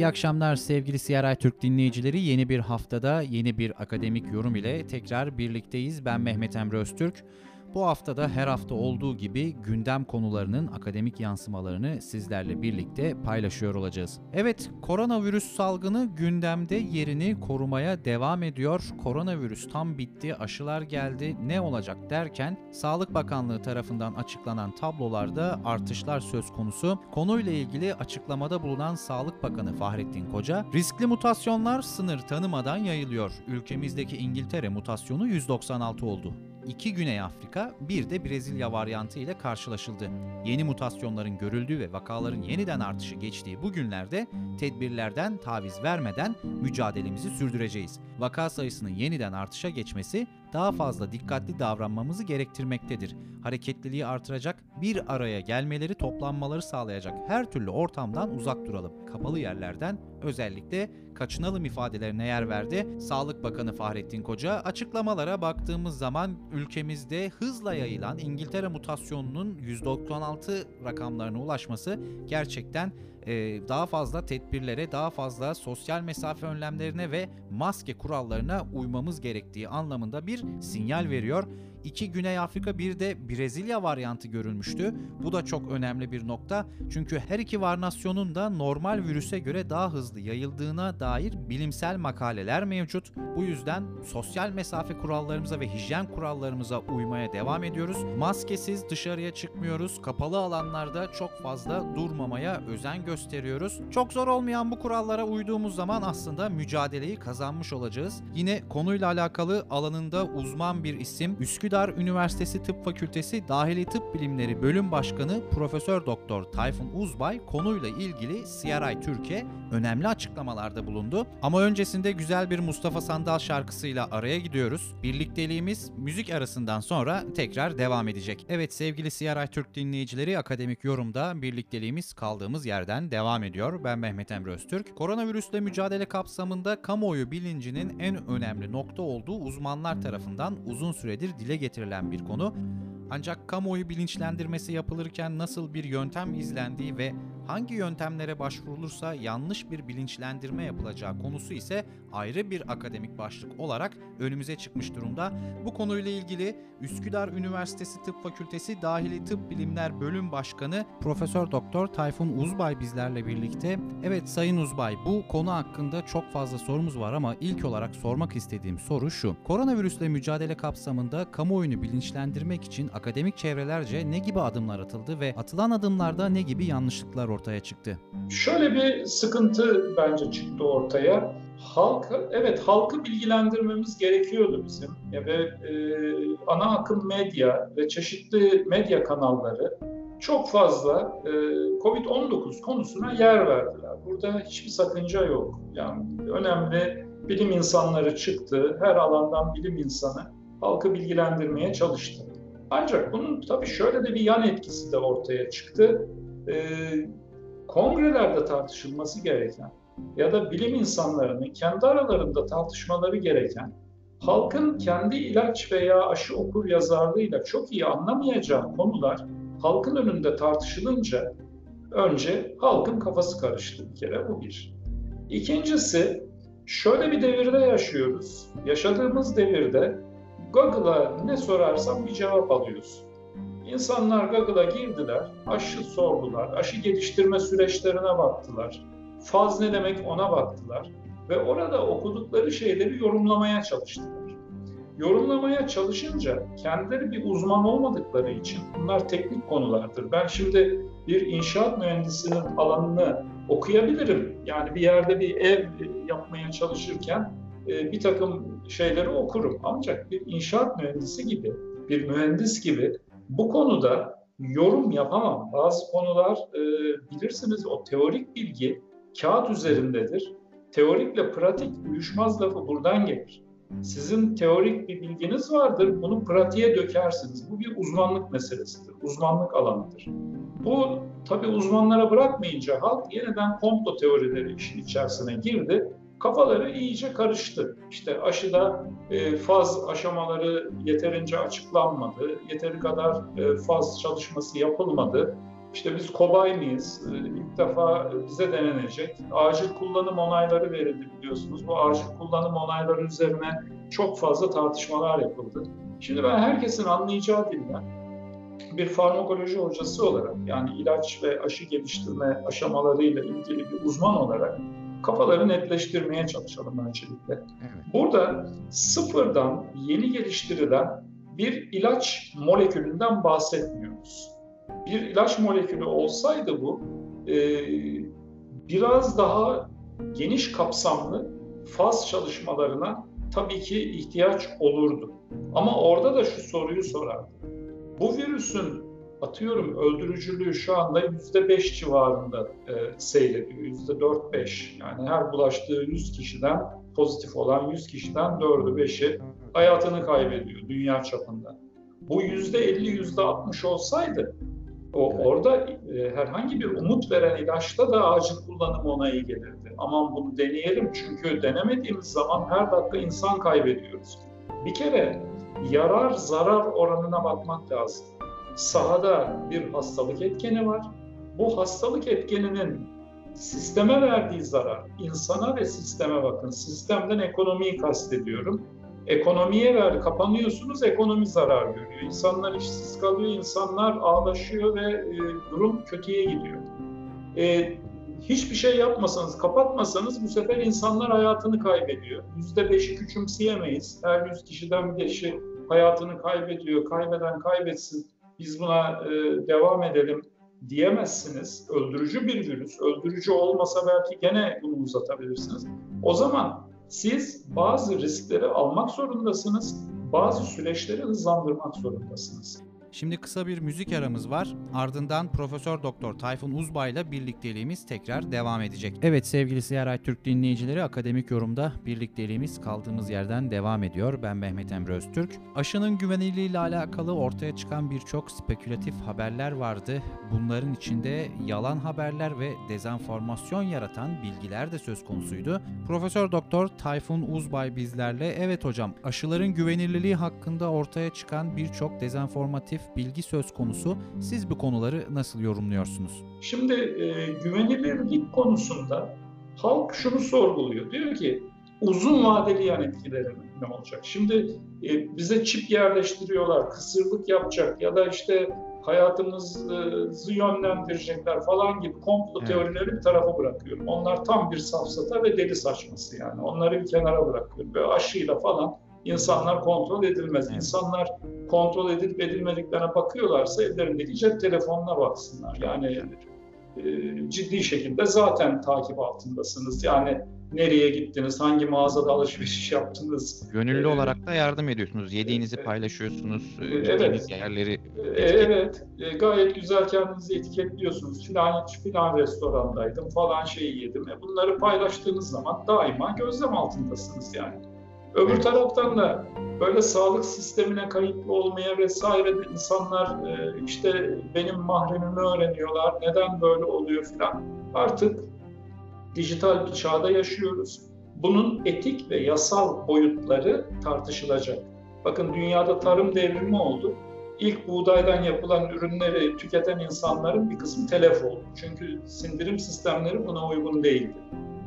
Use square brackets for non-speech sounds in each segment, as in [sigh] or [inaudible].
İyi akşamlar sevgili CRI Türk dinleyicileri. Yeni bir haftada yeni bir akademik yorum ile tekrar birlikteyiz. Ben Mehmet Emre Öztürk. Bu haftada her hafta olduğu gibi gündem konularının akademik yansımalarını sizlerle birlikte paylaşıyor olacağız. Evet, koronavirüs salgını gündemde yerini korumaya devam ediyor. Koronavirüs tam bitti, aşılar geldi, ne olacak derken Sağlık Bakanlığı tarafından açıklanan tablolarda artışlar söz konusu. Konuyla ilgili açıklamada bulunan Sağlık Bakanı Fahrettin Koca, riskli mutasyonlar sınır tanımadan yayılıyor. Ülkemizdeki İngiltere mutasyonu 196 oldu. 2 Güney Afrika, bir de Brezilya varyantı ile karşılaşıldı. Yeni mutasyonların görüldüğü ve vakaların yeniden artışı geçtiği bu günlerde tedbirlerden taviz vermeden mücadelemizi sürdüreceğiz. Vaka sayısının yeniden artışa geçmesi daha fazla dikkatli davranmamızı gerektirmektedir. Hareketliliği artıracak, bir araya gelmeleri, toplanmaları sağlayacak her türlü ortamdan uzak duralım. Kapalı yerlerden özellikle kaçınalım ifadelerine yer verdi. Sağlık Bakanı Fahrettin Koca açıklamalara baktığımız zaman ülkemizde hızla yayılan İngiltere mutasyonunun 196 rakamlarına ulaşması gerçekten daha fazla tedbirlere, daha fazla sosyal mesafe önlemlerine ve maske kurallarına uymamız gerektiği anlamında bir sinyal veriyor. İki Güney Afrika bir de Brezilya varyantı görülmüştü. Bu da çok önemli bir nokta. Çünkü her iki varnasyonun da normal virüse göre daha hızlı yayıldığına dair bilimsel makaleler mevcut. Bu yüzden sosyal mesafe kurallarımıza ve hijyen kurallarımıza uymaya devam ediyoruz. Maskesiz dışarıya çıkmıyoruz. Kapalı alanlarda çok fazla durmamaya özen gösteriyoruz. Çok zor olmayan bu kurallara uyduğumuz zaman aslında mücadeleyi kazanmış olacağız. Yine konuyla alakalı alanında uzman bir isim Üsküdar Üsküdar Üniversitesi Tıp Fakültesi Dahili Tıp Bilimleri Bölüm Başkanı Profesör Doktor Tayfun Uzbay konuyla ilgili CRI Türkiye önemli açıklamalarda bulundu. Ama öncesinde güzel bir Mustafa Sandal şarkısıyla araya gidiyoruz. Birlikteliğimiz müzik arasından sonra tekrar devam edecek. Evet sevgili CRI Türk dinleyicileri akademik yorumda birlikteliğimiz kaldığımız yerden devam ediyor. Ben Mehmet Emre Öztürk. Koronavirüsle mücadele kapsamında kamuoyu bilincinin en önemli nokta olduğu uzmanlar tarafından uzun süredir dile getirilen bir konu. Ancak kamuoyu bilinçlendirmesi yapılırken nasıl bir yöntem izlendiği ve hangi yöntemlere başvurulursa yanlış bir bilinçlendirme yapılacağı konusu ise ayrı bir akademik başlık olarak önümüze çıkmış durumda. Bu konuyla ilgili Üsküdar Üniversitesi Tıp Fakültesi Dahili Tıp Bilimler Bölüm Başkanı Profesör Doktor Tayfun Uzbay bizlerle birlikte. Evet Sayın Uzbay bu konu hakkında çok fazla sorumuz var ama ilk olarak sormak istediğim soru şu. Koronavirüsle mücadele kapsamında kamuoyunu bilinçlendirmek için akademik çevrelerce ne gibi adımlar atıldı ve atılan adımlarda ne gibi yanlışlıklar ortaya çıktı? Şöyle bir sıkıntı bence çıktı ortaya. Halkı, evet halkı bilgilendirmemiz gerekiyordu bizim. Ve e, ana akım medya ve çeşitli medya kanalları çok fazla e, Covid-19 konusuna yer verdiler. Burada hiçbir sakınca yok. Yani önemli bilim insanları çıktı, her alandan bilim insanı halkı bilgilendirmeye çalıştı. Ancak bunun tabii şöyle de bir yan etkisi de ortaya çıktı. E, kongrelerde tartışılması gereken ya da bilim insanlarının kendi aralarında tartışmaları gereken, halkın kendi ilaç veya aşı okur yazarlığıyla çok iyi anlamayacağı konular halkın önünde tartışılınca önce halkın kafası karıştı bir kere bu bir. İkincisi şöyle bir devirde yaşıyoruz. Yaşadığımız devirde Google'a ne sorarsam bir cevap alıyorsun. İnsanlar Google'a girdiler, aşı sordular, aşı geliştirme süreçlerine baktılar. Faz ne demek ona baktılar ve orada okudukları şeyleri yorumlamaya çalıştılar. Yorumlamaya çalışınca kendileri bir uzman olmadıkları için bunlar teknik konulardır. Ben şimdi bir inşaat mühendisinin alanını okuyabilirim. Yani bir yerde bir ev yapmaya çalışırken e, bir takım şeyleri okurum. Ancak bir inşaat mühendisi gibi, bir mühendis gibi bu konuda yorum yapamam. Bazı konular e, bilirsiniz o teorik bilgi kağıt üzerindedir. Teorikle pratik uyuşmaz lafı buradan gelir. Sizin teorik bir bilginiz vardır, bunu pratiğe dökersiniz. Bu bir uzmanlık meselesidir, uzmanlık alanıdır. Bu tabi uzmanlara bırakmayınca halk yeniden komplo teorileri işin içerisine girdi kafaları iyice karıştı. İşte aşıda e, faz aşamaları yeterince açıklanmadı, yeteri kadar e, faz çalışması yapılmadı. İşte biz kobay mıyız? Ee, ilk defa bize denenecek. Acil kullanım onayları verildi biliyorsunuz. Bu acil kullanım onayları üzerine çok fazla tartışmalar yapıldı. Şimdi ben herkesin anlayacağı dilden bir farmakoloji hocası olarak yani ilaç ve aşı geliştirme aşamalarıyla ilgili bir uzman olarak kafaları netleştirmeye çalışalım öncelikle. Evet. Burada sıfırdan yeni geliştirilen bir ilaç molekülünden bahsetmiyoruz. Bir ilaç molekülü olsaydı bu e, biraz daha geniş kapsamlı faz çalışmalarına tabii ki ihtiyaç olurdu. Ama orada da şu soruyu sorardı. Bu virüsün atıyorum öldürücülüğü şu anda yüzde beş civarında e, seyrediyor. Yüzde dört beş. Yani her bulaştığı 100 kişiden pozitif olan 100 kişiden 4'ü 5'i hayatını kaybediyor dünya çapında. Bu yüzde elli, yüzde altmış olsaydı o orada e, herhangi bir umut veren ilaçta da acil kullanım onayı gelirdi. Aman bunu deneyelim çünkü denemediğimiz zaman her dakika insan kaybediyoruz. Bir kere yarar zarar oranına bakmak lazım. Sahada bir hastalık etkeni var. Bu hastalık etkeninin sisteme verdiği zarar, insana ve sisteme bakın. Sistemden ekonomiyi kastediyorum Ekonomiye ver, kapanıyorsunuz, ekonomi zarar görüyor. İnsanlar işsiz kalıyor, insanlar ağlaşıyor ve e, durum kötüye gidiyor. E, hiçbir şey yapmasanız, kapatmasanız bu sefer insanlar hayatını kaybediyor. Yüzde beşi küçümseyemeyiz. Her yüz kişiden beşi hayatını kaybediyor. Kaybeden kaybetsin. Biz buna e, devam edelim diyemezsiniz. Öldürücü bir virüs. Öldürücü olmasa belki gene bunu uzatabilirsiniz. O zaman siz bazı riskleri almak zorundasınız, bazı süreçleri hızlandırmak zorundasınız. Şimdi kısa bir müzik aramız var. Ardından Profesör Doktor Tayfun Uzbay ile birlikteliğimiz tekrar devam edecek. Evet sevgili CRI Türk dinleyicileri akademik yorumda birlikteliğimiz kaldığımız yerden devam ediyor. Ben Mehmet Emre Öztürk. Aşının güvenilirliği ile alakalı ortaya çıkan birçok spekülatif haberler vardı. Bunların içinde yalan haberler ve dezenformasyon yaratan bilgiler de söz konusuydu. Profesör Doktor Tayfun Uzbay bizlerle evet hocam aşıların güvenilirliği hakkında ortaya çıkan birçok dezenformatif objektif bilgi söz konusu. Siz bu konuları nasıl yorumluyorsunuz? Şimdi e, güvenilirlik konusunda halk şunu sorguluyor. Diyor ki uzun vadeli yan etkileri ne olacak? Şimdi e, bize çip yerleştiriyorlar, kısırlık yapacak ya da işte hayatımızı yönlendirecekler falan gibi komplo evet. teorileri bir tarafa bırakıyorum. Onlar tam bir safsata ve deli saçması yani. Onları bir kenara bırakıyorum. Böyle aşıyla falan insanlar kontrol edilmez. Evet. İnsanlar kontrol edilip edilmediklerine bakıyorlarsa ellerindeki cep telefonuna baksınlar. Yani e, ciddi şekilde zaten takip altındasınız. Yani nereye gittiniz, hangi mağazada alışveriş [laughs] yaptınız. Gönüllü ee, olarak da yardım ediyorsunuz. Yediğinizi e, paylaşıyorsunuz. E, evet. Yerleri e, evet. E, gayet güzel kendinizi etiketliyorsunuz. Filan, filan restorandaydım, falan şeyi yedim. E, bunları paylaştığınız zaman daima gözlem altındasınız yani. Öbür taraftan da böyle sağlık sistemine kayıtlı olmaya vesaire de insanlar e, işte benim mahremimi öğreniyorlar, neden böyle oluyor filan. Artık dijital bir çağda yaşıyoruz. Bunun etik ve yasal boyutları tartışılacak. Bakın dünyada tarım devrimi oldu. İlk buğdaydan yapılan ürünleri tüketen insanların bir kısmı telef oldu. Çünkü sindirim sistemleri buna uygun değildi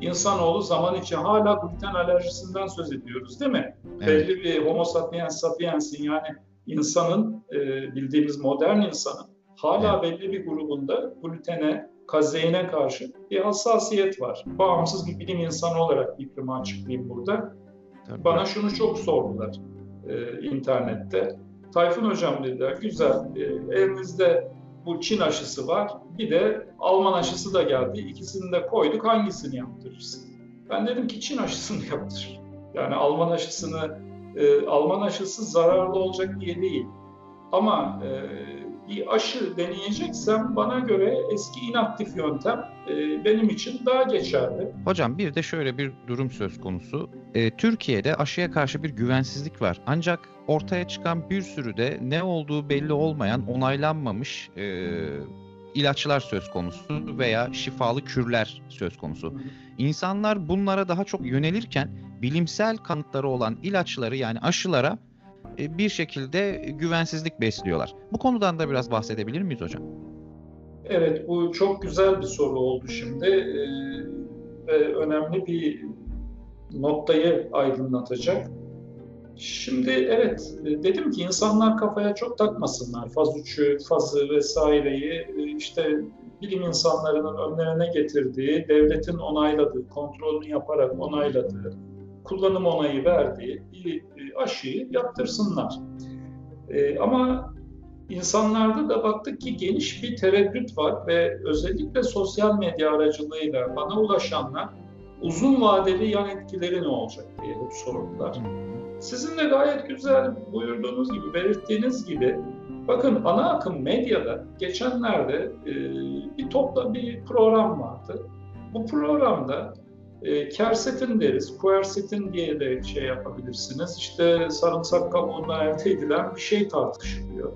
insanoğlu zaman için hala gluten alerjisinden söz ediyoruz değil mi? Evet. Belli bir homo sapiens sapiens'in yani insanın e, bildiğimiz modern insanın hala evet. belli bir grubunda glutene, kazeine karşı bir hassasiyet var. Bağımsız bir bilim insanı olarak fikrimi açıklayayım burada. Tabii. Bana şunu çok sordular e, internette. Tayfun hocam dediler, güzel, e, elinizde bu Çin aşısı var. Bir de Alman aşısı da geldi. İkisini de koyduk. Hangisini yaptırırsın? Ben dedim ki Çin aşısını [laughs] yaptır. Yani Alman aşısını e, Alman aşısı zararlı olacak diye değil. Ama e, bir aşı deneyeceksem bana göre eski inaktif yöntem e, benim için daha geçerli. Hocam bir de şöyle bir durum söz konusu. E, Türkiye'de aşıya karşı bir güvensizlik var. Ancak ortaya çıkan bir sürü de ne olduğu belli olmayan, onaylanmamış e, ilaçlar söz konusu veya şifalı kürler söz konusu. İnsanlar bunlara daha çok yönelirken bilimsel kanıtları olan ilaçları yani aşılara bir şekilde güvensizlik besliyorlar. Bu konudan da biraz bahsedebilir miyiz hocam? Evet, bu çok güzel bir soru oldu şimdi ee, ve önemli bir noktayı aydınlatacak. Şimdi evet dedim ki insanlar kafaya çok takmasınlar faz 3'ü, fazı vesaireyi işte bilim insanlarının önlerine getirdiği, devletin onayladığı, kontrolünü yaparak onayladığı, kullanım onayı verdiği bir aşıyı yaptırsınlar. Ee, ama insanlarda da baktık ki geniş bir tereddüt var ve özellikle sosyal medya aracılığıyla bana ulaşanlar uzun vadeli yan etkileri ne olacak diye hep sordular. Sizin de gayet güzel buyurduğunuz gibi, belirttiğiniz gibi bakın ana akım medyada geçenlerde e, bir topla bir program vardı. Bu programda e, kersetin deriz, quercetin diye de şey yapabilirsiniz. İşte sarımsak kabuğundan elde edilen bir şey tartışılıyor.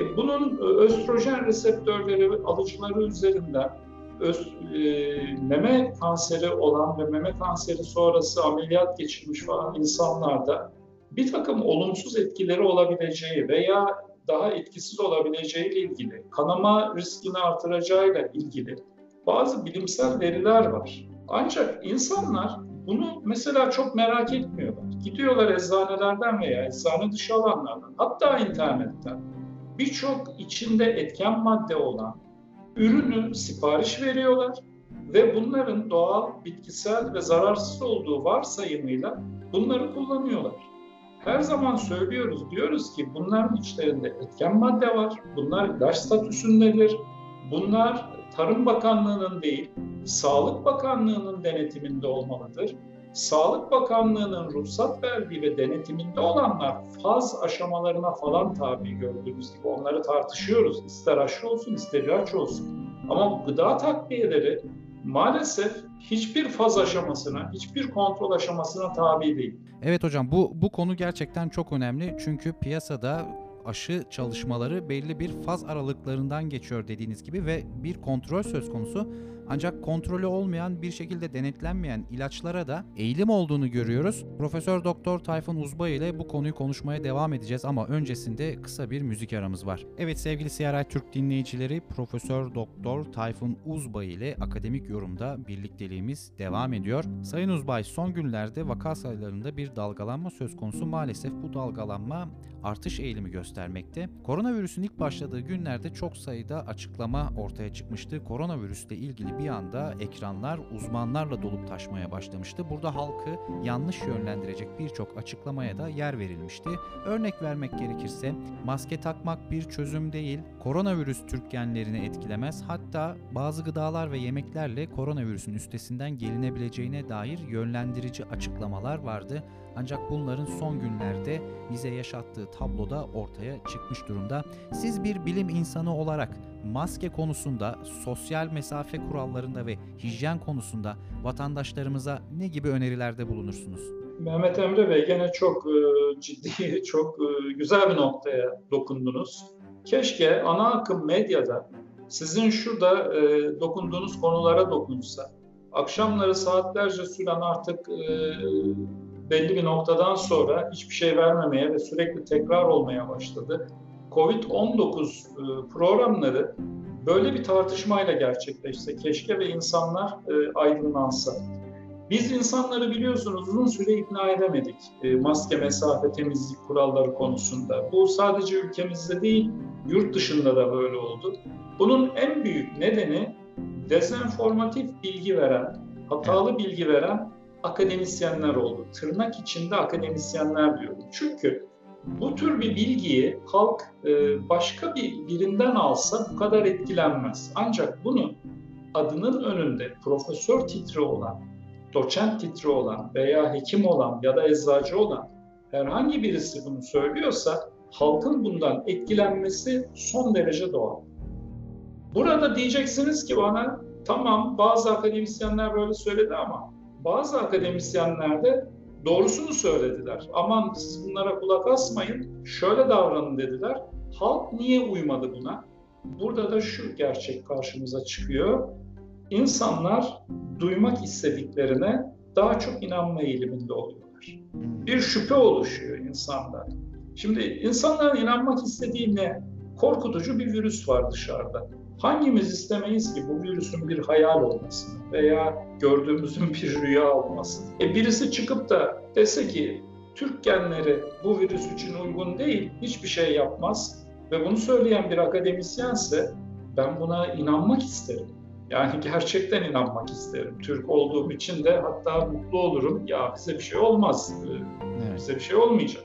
E, bunun östrojen reseptörleri alıcıları üzerinden öz, e, meme kanseri olan ve meme kanseri sonrası ameliyat geçirmiş falan insanlarda bir takım olumsuz etkileri olabileceği veya daha etkisiz olabileceği ile ilgili, kanama riskini artıracağıyla ilgili bazı bilimsel veriler var. Ancak insanlar bunu mesela çok merak etmiyorlar. Gidiyorlar eczanelerden veya eczane dışı alanlardan, hatta internetten birçok içinde etken madde olan ürünü sipariş veriyorlar ve bunların doğal, bitkisel ve zararsız olduğu varsayımıyla bunları kullanıyorlar. Her zaman söylüyoruz, diyoruz ki bunların içlerinde etken madde var, bunlar ilaç statüsündedir, bunlar Tarım Bakanlığı'nın değil, Sağlık Bakanlığı'nın denetiminde olmalıdır. Sağlık Bakanlığı'nın ruhsat verdiği ve denetiminde olanlar faz aşamalarına falan tabi gördüğümüz gibi onları tartışıyoruz. İster aşı olsun ister ilaç olsun. Ama gıda takviyeleri maalesef hiçbir faz aşamasına, hiçbir kontrol aşamasına tabi değil. Evet hocam bu bu konu gerçekten çok önemli. Çünkü piyasada aşı çalışmaları belli bir faz aralıklarından geçiyor dediğiniz gibi ve bir kontrol söz konusu. Ancak kontrolü olmayan bir şekilde denetlenmeyen ilaçlara da eğilim olduğunu görüyoruz. Profesör Doktor Tayfun Uzbay ile bu konuyu konuşmaya devam edeceğiz ama öncesinde kısa bir müzik aramız var. Evet sevgili CRI Türk dinleyicileri Profesör Doktor Tayfun Uzbay ile akademik yorumda birlikteliğimiz devam ediyor. Sayın Uzbay son günlerde vaka sayılarında bir dalgalanma söz konusu. Maalesef bu dalgalanma artış eğilimi göstermekte. Koronavirüsün ilk başladığı günlerde çok sayıda açıklama ortaya çıkmıştı. Koronavirüsle ilgili bir anda ekranlar uzmanlarla dolup taşmaya başlamıştı. Burada halkı yanlış yönlendirecek birçok açıklamaya da yer verilmişti. Örnek vermek gerekirse maske takmak bir çözüm değil, koronavirüs Türk genlerini etkilemez. Hatta bazı gıdalar ve yemeklerle koronavirüsün üstesinden gelinebileceğine dair yönlendirici açıklamalar vardı. Ancak bunların son günlerde bize yaşattığı tabloda ortaya çıkmış durumda. Siz bir bilim insanı olarak maske konusunda, sosyal mesafe kurallarında ve hijyen konusunda vatandaşlarımıza ne gibi önerilerde bulunursunuz? Mehmet Emre Bey gene çok e, ciddi, [laughs] çok e, güzel bir noktaya dokundunuz. Keşke ana akım medyada sizin şurada e, dokunduğunuz konulara dokunsa. Akşamları saatlerce süren artık belli bir noktadan sonra hiçbir şey vermemeye ve sürekli tekrar olmaya başladı. Covid-19 e, programları böyle bir tartışmayla gerçekleşse keşke ve insanlar e, aydınlansa. Biz insanları biliyorsunuz uzun süre ikna edemedik e, maske, mesafe, temizlik kuralları konusunda. Bu sadece ülkemizde değil, yurt dışında da böyle oldu. Bunun en büyük nedeni dezenformatif bilgi veren, hatalı bilgi veren akademisyenler oldu. Tırnak içinde akademisyenler diyorum. Çünkü bu tür bir bilgiyi halk e, başka bir birinden alsa bu kadar etkilenmez. Ancak bunu adının önünde profesör titri olan, doçent titri olan veya hekim olan ya da eczacı olan herhangi birisi bunu söylüyorsa halkın bundan etkilenmesi son derece doğal. Burada diyeceksiniz ki bana tamam bazı akademisyenler böyle söyledi ama bazı akademisyenler de doğrusunu söylediler. Aman siz bunlara kulak asmayın, şöyle davranın dediler. Halk niye uymadı buna? Burada da şu gerçek karşımıza çıkıyor. İnsanlar duymak istediklerine daha çok inanma eğiliminde oluyorlar. Bir şüphe oluşuyor insanda. Şimdi insanların inanmak istediği ne? Korkutucu bir virüs var dışarıda. Hangimiz istemeyiz ki bu virüsün bir hayal olmasını veya gördüğümüzün bir rüya olmasını? E birisi çıkıp da dese ki Türk genleri bu virüs için uygun değil, hiçbir şey yapmaz ve bunu söyleyen bir akademisyense ben buna inanmak isterim. Yani gerçekten inanmak isterim. Türk olduğum için de hatta mutlu olurum. Ya bize bir şey olmaz, bize bir şey olmayacak.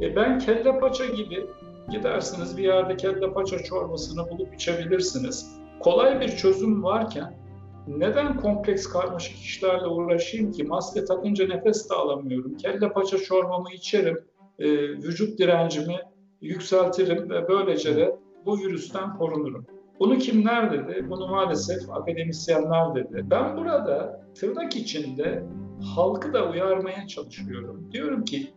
E ben kelle paça gibi gidersiniz bir yerde kelle paça çorbasını bulup içebilirsiniz. Kolay bir çözüm varken neden kompleks karmaşık işlerle uğraşayım ki? Maske takınca nefes de alamıyorum. Kelle paça çorbamı içerim, e, vücut direncimi yükseltirim ve böylece de bu virüsten korunurum. Bunu kimler dedi? Bunu maalesef akademisyenler dedi. Ben burada tırnak içinde halkı da uyarmaya çalışıyorum. Diyorum ki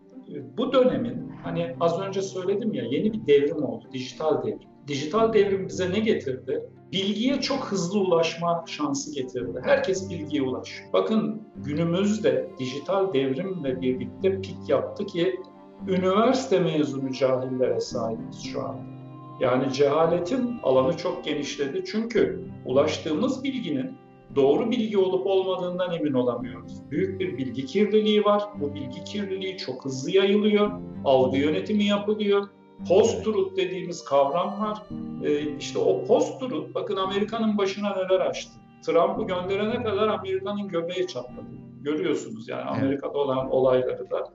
bu dönemin hani az önce söyledim ya yeni bir devrim oldu, dijital devrim. Dijital devrim bize ne getirdi? Bilgiye çok hızlı ulaşma şansı getirdi. Herkes bilgiye ulaşıyor. Bakın günümüzde dijital devrimle birlikte pik yaptı ki üniversite mezunu cahillere sahibiz şu anda. Yani cehaletin alanı çok genişledi çünkü ulaştığımız bilginin doğru bilgi olup olmadığından emin olamıyoruz. Büyük bir bilgi kirliliği var. Bu bilgi kirliliği çok hızlı yayılıyor. Algı yönetimi yapılıyor. Post-truth dediğimiz kavram var. Ee, işte o post-truth, bakın Amerika'nın başına neler açtı. Trump'ı gönderene kadar Amerika'nın göbeği çatladı. Görüyorsunuz yani Amerika'da olan olayları da.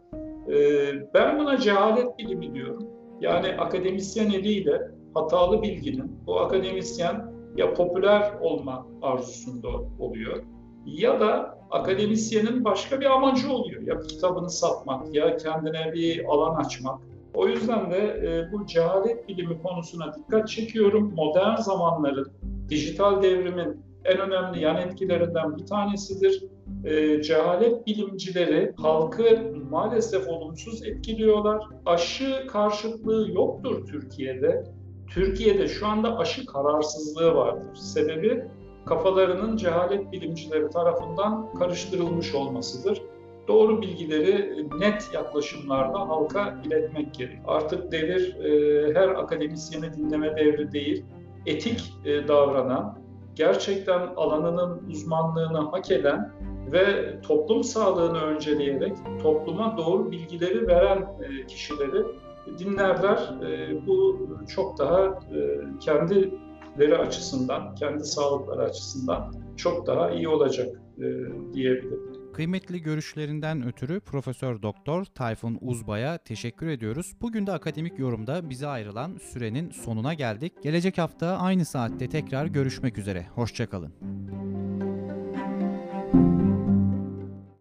Ee, ben buna cehalet bilimi diyorum. Yani akademisyen eliyle hatalı bilginin, bu akademisyen ya popüler olma arzusunda oluyor ya da akademisyenin başka bir amacı oluyor. Ya kitabını satmak ya kendine bir alan açmak. O yüzden de e, bu cehalet bilimi konusuna dikkat çekiyorum. Modern zamanların, dijital devrimin en önemli yan etkilerinden bir tanesidir. E, cehalet bilimcileri halkı maalesef olumsuz etkiliyorlar. Aşı karşıtlığı yoktur Türkiye'de. Türkiye'de şu anda aşı kararsızlığı vardır. Sebebi kafalarının cehalet bilimcileri tarafından karıştırılmış olmasıdır. Doğru bilgileri net yaklaşımlarda halka iletmek gerek. Artık devir e, her akademisyeni dinleme devri değil, etik e, davranan, gerçekten alanının uzmanlığını hak eden ve toplum sağlığını önceleyerek topluma doğru bilgileri veren e, kişileri dinlerler. E, bu çok daha e, kendileri açısından, kendi sağlıkları açısından çok daha iyi olacak e, diyebilirim. Kıymetli görüşlerinden ötürü Profesör Doktor Tayfun Uzbay'a teşekkür ediyoruz. Bugün de akademik yorumda bize ayrılan sürenin sonuna geldik. Gelecek hafta aynı saatte tekrar görüşmek üzere. Hoşçakalın.